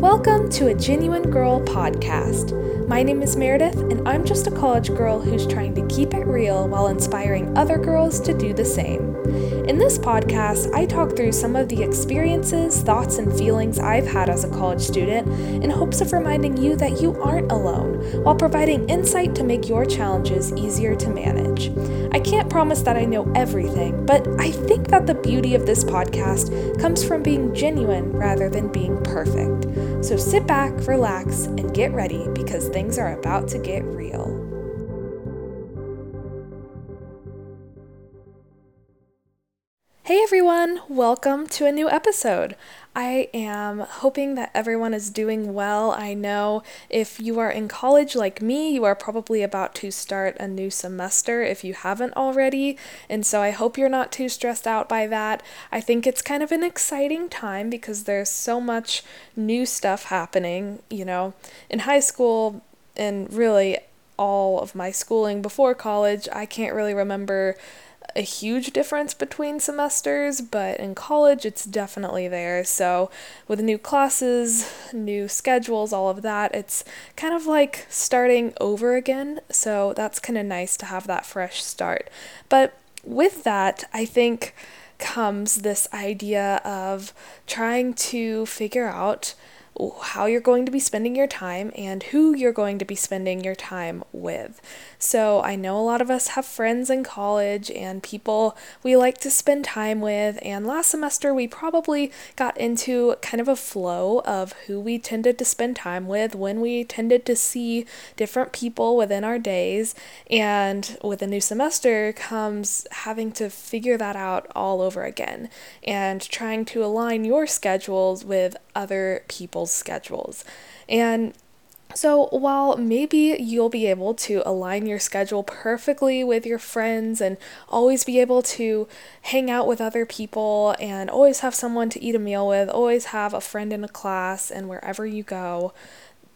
Welcome to a Genuine Girl podcast. My name is Meredith, and I'm just a college girl who's trying to keep it real while inspiring other girls to do the same. In this podcast, I talk through some of the experiences, thoughts, and feelings I've had as a college student in hopes of reminding you that you aren't alone, while providing insight to make your challenges easier to manage. I can't promise that I know everything, but I think that the beauty of this podcast comes from being genuine rather than being perfect. So sit back, relax, and get ready because things are about to get real. Hey everyone, welcome to a new episode. I am hoping that everyone is doing well. I know if you are in college like me, you are probably about to start a new semester if you haven't already, and so I hope you're not too stressed out by that. I think it's kind of an exciting time because there's so much new stuff happening, you know. In high school, and really all of my schooling before college, I can't really remember a huge difference between semesters, but in college it's definitely there. So, with new classes, new schedules, all of that, it's kind of like starting over again. So, that's kind of nice to have that fresh start. But with that, I think comes this idea of trying to figure out how you're going to be spending your time and who you're going to be spending your time with. So, I know a lot of us have friends in college and people we like to spend time with, and last semester we probably got into kind of a flow of who we tended to spend time with when we tended to see different people within our days. And with a new semester comes having to figure that out all over again and trying to align your schedules with other people's schedules. And so, while maybe you'll be able to align your schedule perfectly with your friends and always be able to hang out with other people and always have someone to eat a meal with, always have a friend in a class and wherever you go,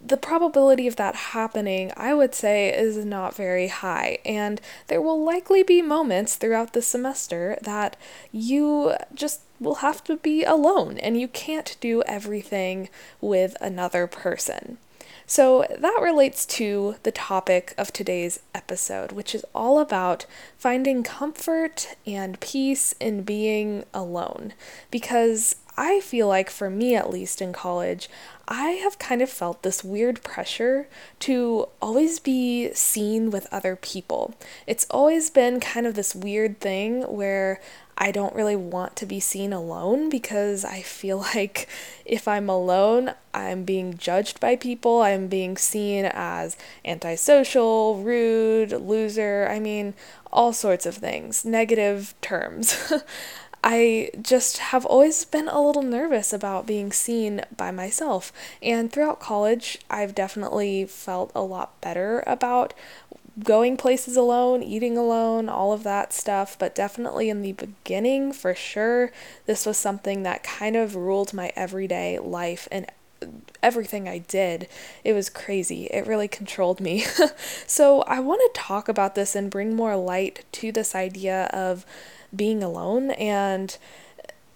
the probability of that happening, I would say, is not very high. And there will likely be moments throughout the semester that you just will have to be alone and you can't do everything with another person. So that relates to the topic of today's episode, which is all about finding comfort and peace in being alone. Because I feel like, for me at least in college, I have kind of felt this weird pressure to always be seen with other people. It's always been kind of this weird thing where I don't really want to be seen alone because I feel like if I'm alone, I'm being judged by people. I'm being seen as antisocial, rude, loser. I mean, all sorts of things, negative terms. I just have always been a little nervous about being seen by myself. And throughout college, I've definitely felt a lot better about going places alone, eating alone, all of that stuff. But definitely in the beginning, for sure, this was something that kind of ruled my everyday life and everything I did. It was crazy. It really controlled me. so I want to talk about this and bring more light to this idea of being alone and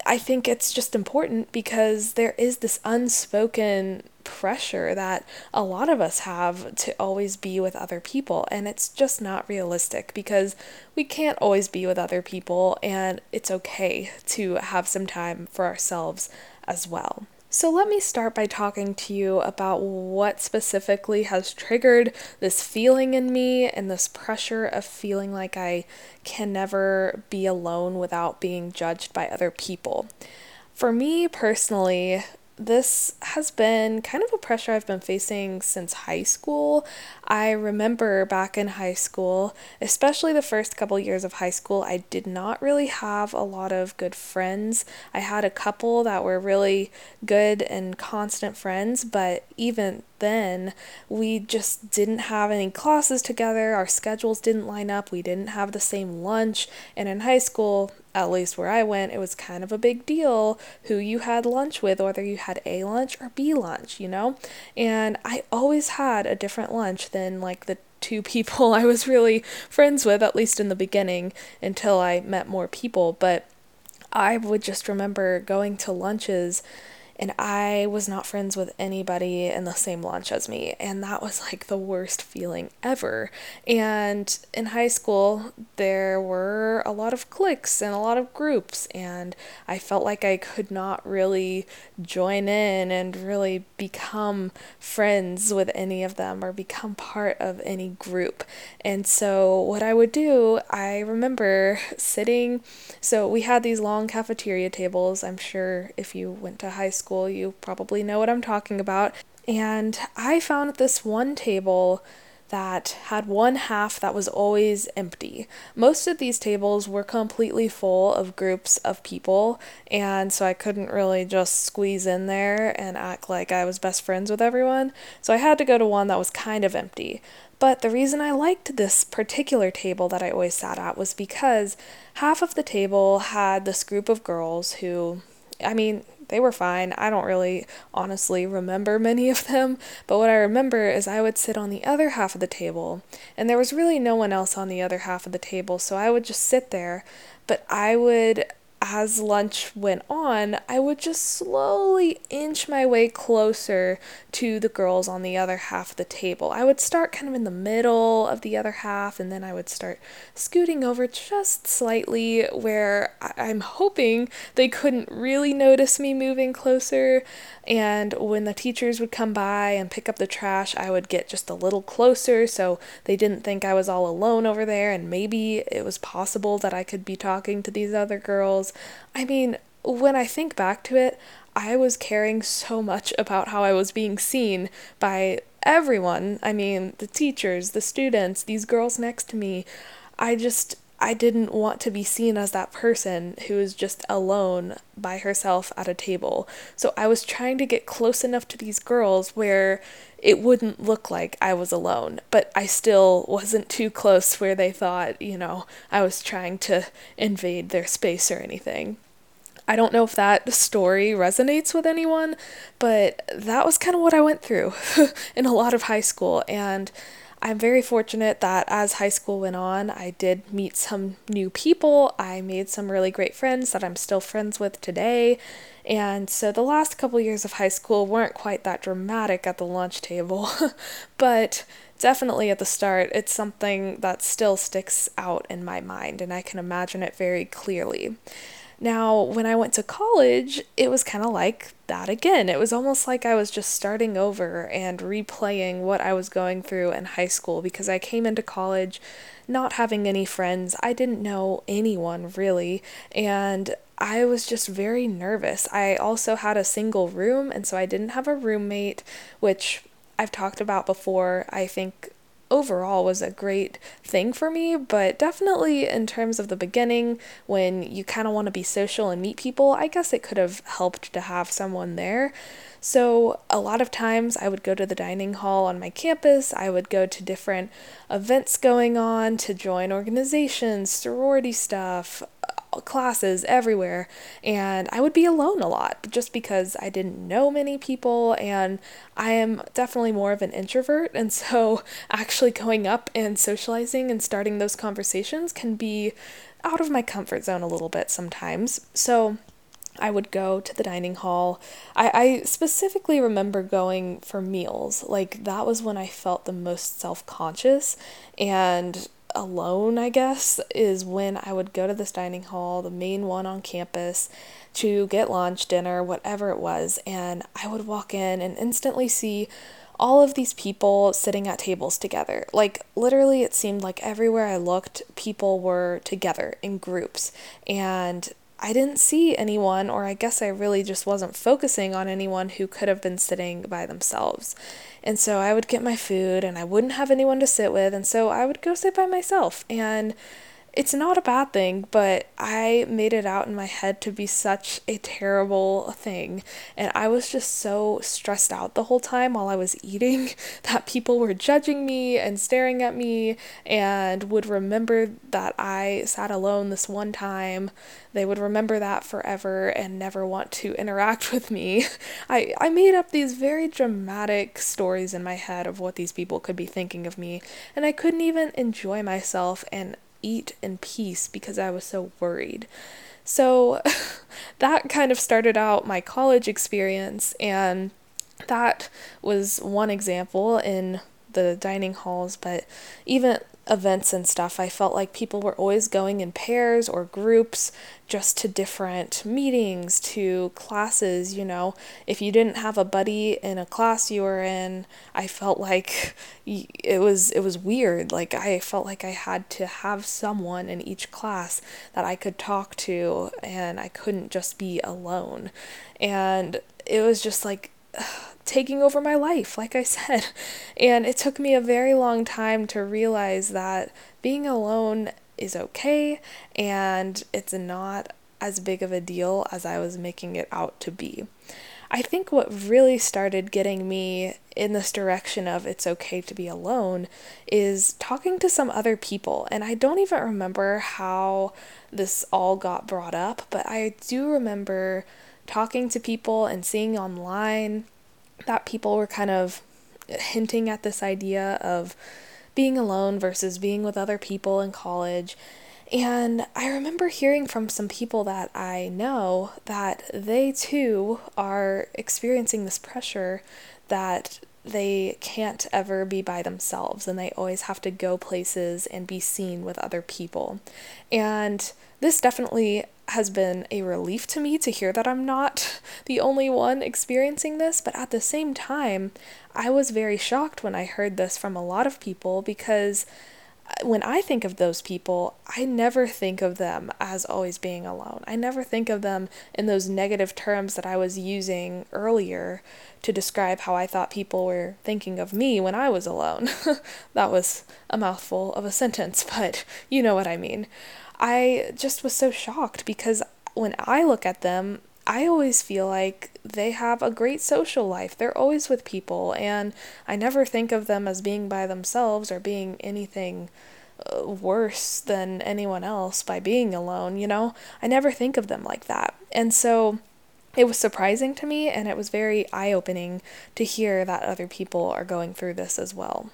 I think it's just important because there is this unspoken pressure that a lot of us have to always be with other people, and it's just not realistic because we can't always be with other people, and it's okay to have some time for ourselves as well. So, let me start by talking to you about what specifically has triggered this feeling in me and this pressure of feeling like I can never be alone without being judged by other people. For me personally, this has been kind of a pressure I've been facing since high school. I remember back in high school, especially the first couple years of high school, I did not really have a lot of good friends. I had a couple that were really good and constant friends, but even then, we just didn't have any classes together. Our schedules didn't line up. We didn't have the same lunch. And in high school, at least where I went, it was kind of a big deal who you had lunch with, whether you had A lunch or B lunch, you know? And I always had a different lunch than like the two people I was really friends with, at least in the beginning, until I met more people. But I would just remember going to lunches and I was not friends with anybody in the same lunch as me. And that was like the worst feeling ever. And in high school, there were a lot of cliques and a lot of groups, and I felt like I could not really join in and really become friends with any of them or become part of any group. And so, what I would do, I remember sitting, so we had these long cafeteria tables. I'm sure if you went to high school, school, you probably know what I'm talking about. And I found this one table that had one half that was always empty. Most of these tables were completely full of groups of people, and so I couldn't really just squeeze in there and act like I was best friends with everyone. So I had to go to one that was kind of empty. But the reason I liked this particular table that I always sat at was because half of the table had this group of girls who, I mean, they were fine. I don't really honestly remember many of them, but what I remember is I would sit on the other half of the table, and there was really no one else on the other half of the table, so I would just sit there, but I would as lunch went on, I would just slowly inch my way closer to the girls on the other half of the table. I would start kind of in the middle of the other half, and then I would start scooting over just slightly where I'm hoping they couldn't really notice me moving closer. And when the teachers would come by and pick up the trash, I would get just a little closer so they didn't think I was all alone over there, and maybe it was possible that I could be talking to these other girls. I mean, when I think back to it, I was caring so much about how I was being seen by everyone. I mean, the teachers, the students, these girls next to me. I just I didn't want to be seen as that person who is just alone by herself at a table. So I was trying to get close enough to these girls where it wouldn't look like I was alone, but I still wasn't too close where they thought, you know, I was trying to invade their space or anything. I don't know if that story resonates with anyone, but that was kind of what I went through in a lot of high school. And I'm very fortunate that as high school went on, I did meet some new people. I made some really great friends that I'm still friends with today. And so the last couple years of high school weren't quite that dramatic at the lunch table, but definitely at the start, it's something that still sticks out in my mind, and I can imagine it very clearly. Now, when I went to college, it was kind of like that again. It was almost like I was just starting over and replaying what I was going through in high school because I came into college not having any friends. I didn't know anyone really, and I was just very nervous. I also had a single room, and so I didn't have a roommate, which I've talked about before. I think overall was a great thing for me, but definitely in terms of the beginning, when you kind of want to be social and meet people, I guess it could have helped to have someone there. So, a lot of times I would go to the dining hall on my campus, I would go to different events going on to join organizations, sorority stuff, classes everywhere and I would be alone a lot just because I didn't know many people and I am definitely more of an introvert and so actually going up and socializing and starting those conversations can be out of my comfort zone a little bit sometimes. So I would go to the dining hall. I, I specifically remember going for meals. Like, that was when I felt the most self conscious. And alone, I guess, is when I would go to this dining hall, the main one on campus, to get lunch, dinner, whatever it was, and I would walk in and instantly see all of these people sitting at tables together. Like, literally, it seemed like everywhere I looked, people were together in groups. And I didn't see anyone, or I guess I really just wasn't focusing on anyone who could have been sitting by themselves. And so I would get my food and I wouldn't have anyone to sit with, and so I would go sit by myself. And it's not a bad thing, but I made it out in my head to be such a terrible thing. And I was just so stressed out the whole time while I was eating that people were judging me and staring at me and would remember that I sat alone this one time. They would remember that forever and never want to interact with me. I, I made up these very dramatic stories in my head of what these people could be thinking of me, and I couldn't even enjoy myself and eat in peace because I was so worried. So that kind of started out my college experience, and that was one example in the dining halls, but even events and stuff, I felt like people were always going in pairs or groups just to different meetings, to classes, you know. If you didn't have a buddy in a class you were in, I felt like it was it was weird. Like I felt like I had to have someone in each class that I could talk to and I couldn't just be alone. And it was just like taking over my life, like I said. And it took me a very long time to realize that being alone is okay and it's not as big of a deal as I was making it out to be. I think what really started getting me in this direction of it's okay to be alone is talking to some other people. And I don't even remember how this all got brought up, but I do remember talking to people and seeing online that people were kind of hinting at this idea of being alone versus being with other people in college. And I remember hearing from some people that I know that they too are experiencing this pressure that they can't ever be by themselves and they always have to go places and be seen with other people. And this definitely has been a relief to me to hear that I'm not the only one experiencing this, but at the same time, I was very shocked when I heard this from a lot of people because uh, when I think of those people, I never think of them as always being alone. I never think of them in those negative terms that I was using earlier to describe how I thought people were thinking of me when I was alone. that was a mouthful of a sentence, but you know what I mean. I just was so shocked because when I look at them, I always feel like they have a great social life. They're always with people, and I never think of them as being by themselves or being anything uh, worse than anyone else by being alone, you know? I never think of them like that. And so it was surprising to me, and it was very eye opening to hear that other people are going through this as well.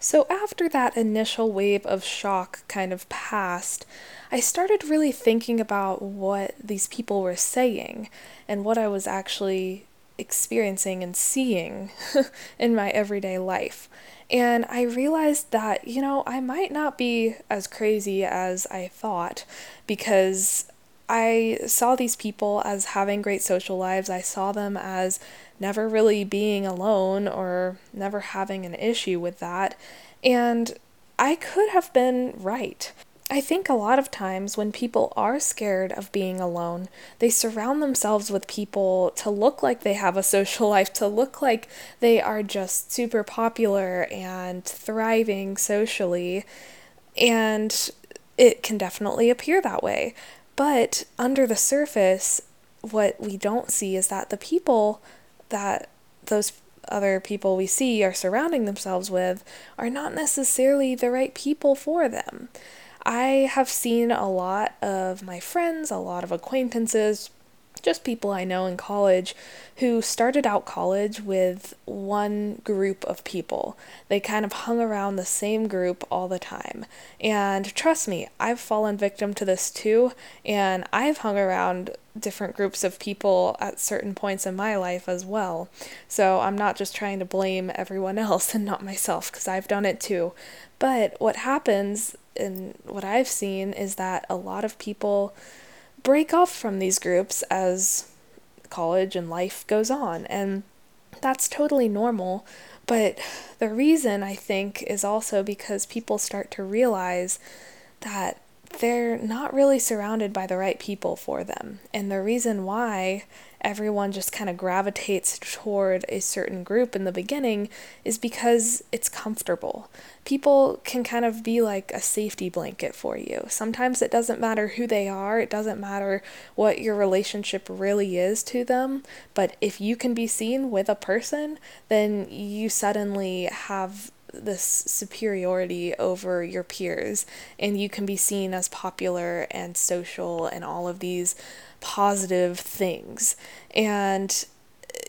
So, after that initial wave of shock kind of passed, I started really thinking about what these people were saying and what I was actually experiencing and seeing in my everyday life. And I realized that, you know, I might not be as crazy as I thought because I saw these people as having great social lives. I saw them as never really being alone or never having an issue with that. And I could have been right. I think a lot of times when people are scared of being alone, they surround themselves with people to look like they have a social life, to look like they are just super popular and thriving socially. And it can definitely appear that way. But under the surface, what we don't see is that the people that those other people we see are surrounding themselves with are not necessarily the right people for them. I have seen a lot of my friends, a lot of acquaintances, just people I know in college who started out college with one group of people. They kind of hung around the same group all the time. And trust me, I've fallen victim to this too, and I've hung around different groups of people at certain points in my life as well. So I'm not just trying to blame everyone else and not myself because I've done it too. But what happens and what I've seen is that a lot of people break off from these groups as college and life goes on. And that's totally normal. But the reason I think is also because people start to realize that they're not really surrounded by the right people for them. And the reason why everyone just kind of gravitates toward a certain group in the beginning is because it's comfortable. People can kind of be like a safety blanket for you. Sometimes it doesn't matter who they are, it doesn't matter what your relationship really is to them, but if you can be seen with a person, then you suddenly have this superiority over your peers and you can be seen as popular and social and all of these positive things. And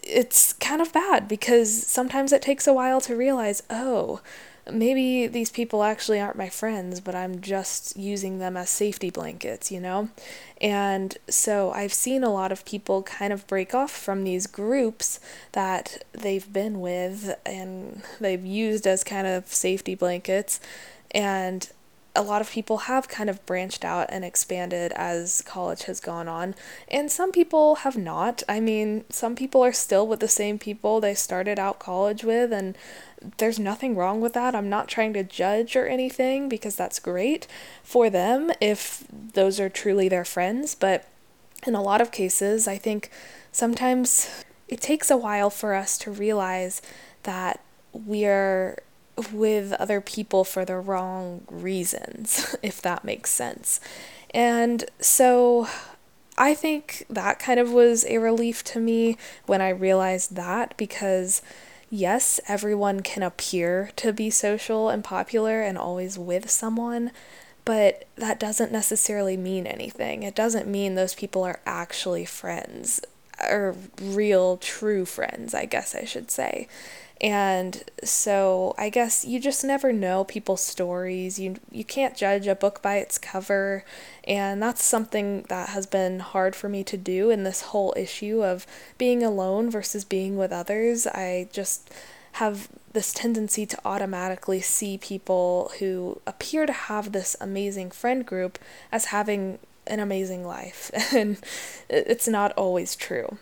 it's kind of bad because sometimes it takes a while to realize, oh, maybe these people actually aren't my friends, but I'm just using them as safety blankets, you know? And so I've seen a lot of people kind of break off from these groups that they've been with and they've used as kind of safety blankets. And a lot of people have kind of branched out and expanded as college has gone on, and some people have not. I mean, some people are still with the same people they started out college with, and there's nothing wrong with that. I'm not trying to judge or anything because that's great for them if those are truly their friends, but in a lot of cases, I think sometimes it takes a while for us to realize that we are with other people for the wrong reasons, if that makes sense. And so I think that kind of was a relief to me when I realized that because yes, everyone can appear to be social and popular and always with someone, but that doesn't necessarily mean anything. It doesn't mean those people are actually friends or real, true friends, I guess I should say. And so I guess you just never know people's stories. You you can't judge a book by its cover, and that's something that has been hard for me to do in this whole issue of being alone versus being with others. I just have this tendency to automatically see people who appear to have this amazing friend group as having an amazing life, and it's not always true.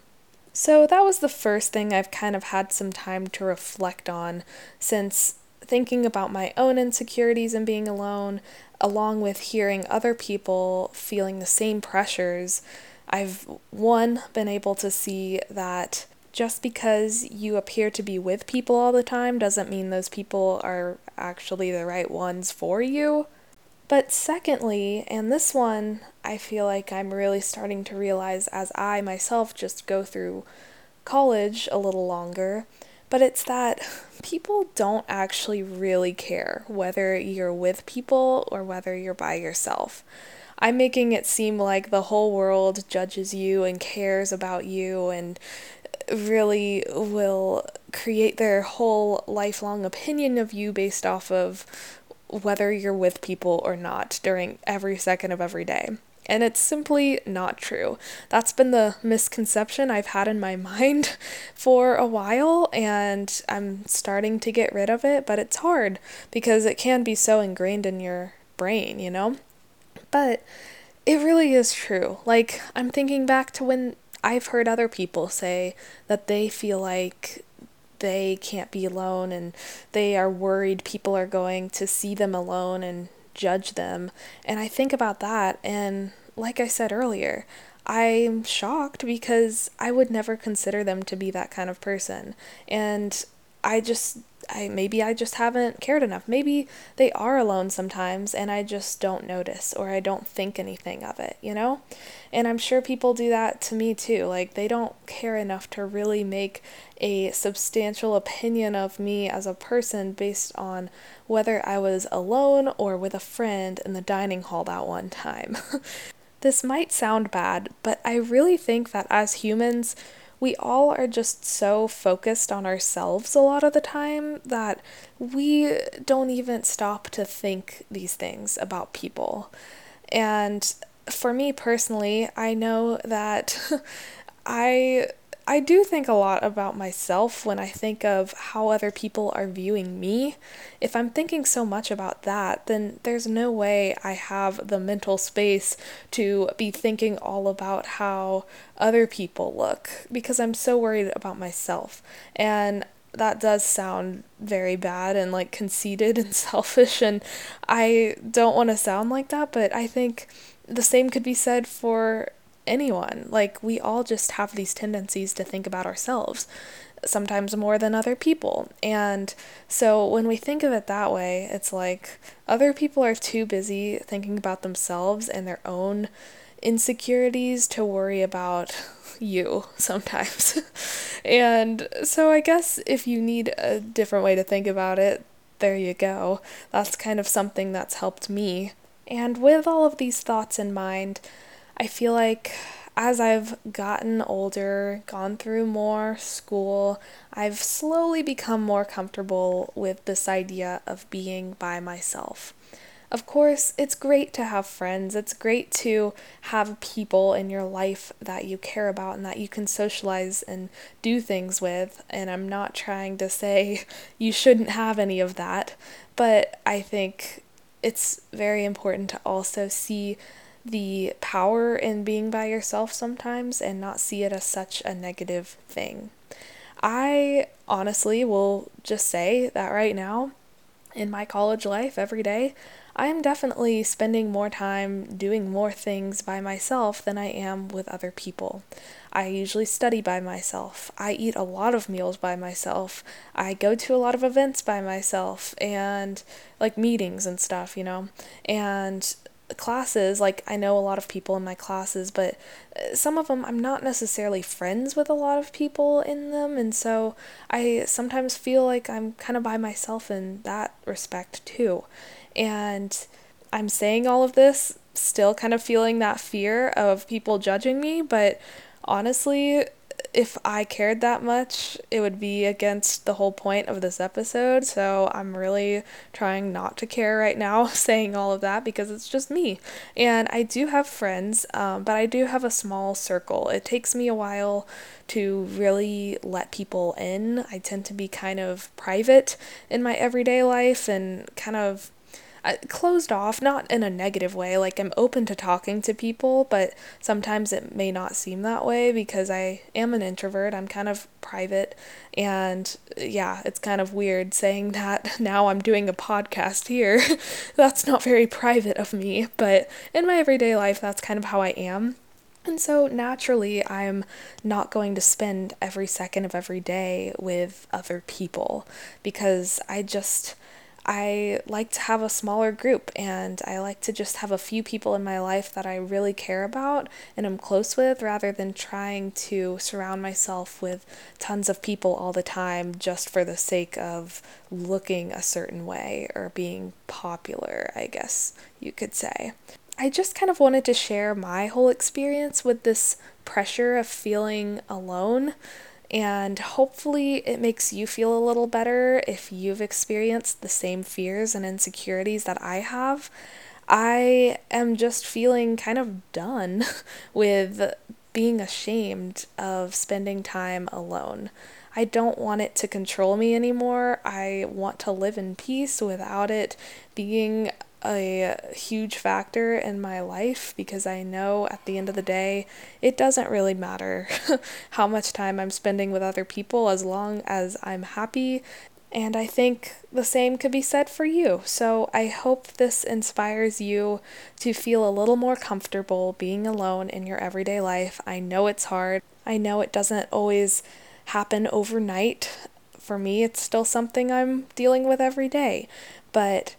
So that was the first thing I've kind of had some time to reflect on since thinking about my own insecurities and being alone, along with hearing other people feeling the same pressures. I've, one, been able to see that just because you appear to be with people all the time doesn't mean those people are actually the right ones for you. But secondly, and this one I feel like I'm really starting to realize as I myself just go through college a little longer, but it's that people don't actually really care whether you're with people or whether you're by yourself. I'm making it seem like the whole world judges you and cares about you and really will create their whole lifelong opinion of you based off of whether you're with people or not during every second of every day. And it's simply not true. That's been the misconception I've had in my mind for a while, and I'm starting to get rid of it, but it's hard because it can be so ingrained in your brain, you know? But it really is true. Like, I'm thinking back to when I've heard other people say that they feel like they can't be alone and they are worried people are going to see them alone and judge them. And I think about that and like I said earlier, I'm shocked because I would never consider them to be that kind of person. And I just I maybe I just haven't cared enough. Maybe they are alone sometimes and I just don't notice or I don't think anything of it, you know? And I'm sure people do that to me too. Like they don't care enough to really make a substantial opinion of me as a person based on whether I was alone or with a friend in the dining hall that one time. this might sound bad, but I really think that as humans, we all are just so focused on ourselves a lot of the time that we don't even stop to think these things about people. And for me personally, I know that I I do think a lot about myself when I think of how other people are viewing me. If I'm thinking so much about that, then there's no way I have the mental space to be thinking all about how other people look because I'm so worried about myself. And that does sound very bad and like conceited and selfish, and I don't want to sound like that, but I think the same could be said for anyone. Like, we all just have these tendencies to think about ourselves, sometimes more than other people. And so when we think of it that way, it's like other people are too busy thinking about themselves and their own insecurities to worry about you sometimes. and so I guess if you need a different way to think about it, there you go. That's kind of something that's helped me. And with all of these thoughts in mind, I feel like as I've gotten older, gone through more school, I've slowly become more comfortable with this idea of being by myself. Of course, it's great to have friends. It's great to have people in your life that you care about and that you can socialize and do things with. And I'm not trying to say you shouldn't have any of that, but I think it's very important to also see the power in being by yourself sometimes and not see it as such a negative thing. I honestly will just say that right now, in my college life, every day, I am definitely spending more time doing more things by myself than I am with other people. I usually study by myself. I eat a lot of meals by myself. I go to a lot of events by myself and like meetings and stuff, you know. And classes, like I know a lot of people in my classes, but uh, some of them I'm not necessarily friends with a lot of people in them, and so I sometimes feel like I'm kind of by myself in that respect too. And I'm saying all of this still kind of feeling that fear of people judging me, but honestly, if I cared that much, it would be against the whole point of this episode. So I'm really trying not to care right now, saying all of that because it's just me. And I do have friends, um, but I do have a small circle. It takes me a while to really let people in. I tend to be kind of private in my everyday life and kind of closed off, not in a negative way. Like I'm open to talking to people, but sometimes it may not seem that way because I am an introvert. I'm kind of private. And yeah, it's kind of weird saying that now I'm doing a podcast here. that's not very private of me, but in my everyday life, that's kind of how I am. And so naturally, I'm not going to spend every second of every day with other people because I just I like to have a smaller group and I like to just have a few people in my life that I really care about and I'm close with rather than trying to surround myself with tons of people all the time just for the sake of looking a certain way or being popular, I guess you could say. I just kind of wanted to share my whole experience with this pressure of feeling alone and hopefully, it makes you feel a little better if you've experienced the same fears and insecurities that I have. I am just feeling kind of done with being ashamed of spending time alone. I don't want it to control me anymore. I want to live in peace without it being a huge factor in my life because I know at the end of the day, it doesn't really matter how much time I'm spending with other people as long as I'm happy. And I think the same could be said for you. So I hope this inspires you to feel a little more comfortable being alone in your everyday life. I know it's hard. I know it doesn't always happen overnight. For me, it's still something I'm dealing with every day. But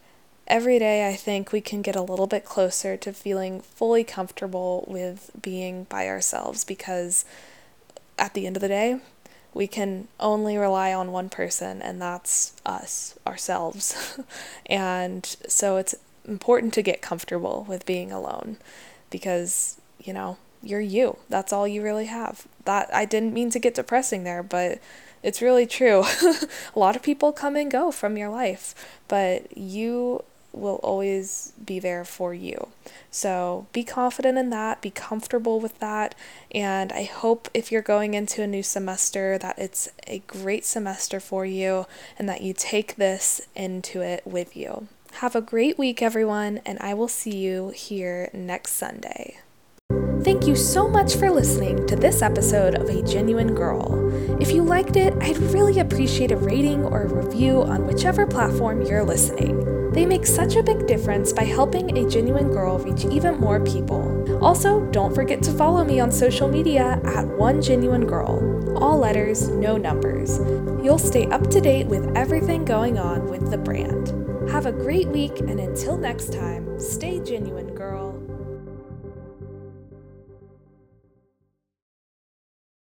every day I think we can get a little bit closer to feeling fully comfortable with being by ourselves because at the end of the day, we can only rely on one person, and that's us, ourselves. and so it's important to get comfortable with being alone because, you know, you're you. That's all you really have. That I didn't mean to get depressing there, but it's really true. a lot of people come and go from your life, but you will always be there for you. So be confident in that, be comfortable with that, and I hope if you're going into a new semester that it's a great semester for you and that you take this into it with you. Have a great week, everyone, and I will see you here next Sunday. Thank you so much for listening to this episode of A Genuine Girl. If you liked it, I'd really appreciate a rating or a review on whichever platform you're listening. They make such a big difference by helping a genuine girl reach even more people. Also, don't forget to follow me on social media at One Genuine Girl. All letters, no numbers. You'll stay up to date with everything going on with the brand. Have a great week, and until next time, stay genuine, girl.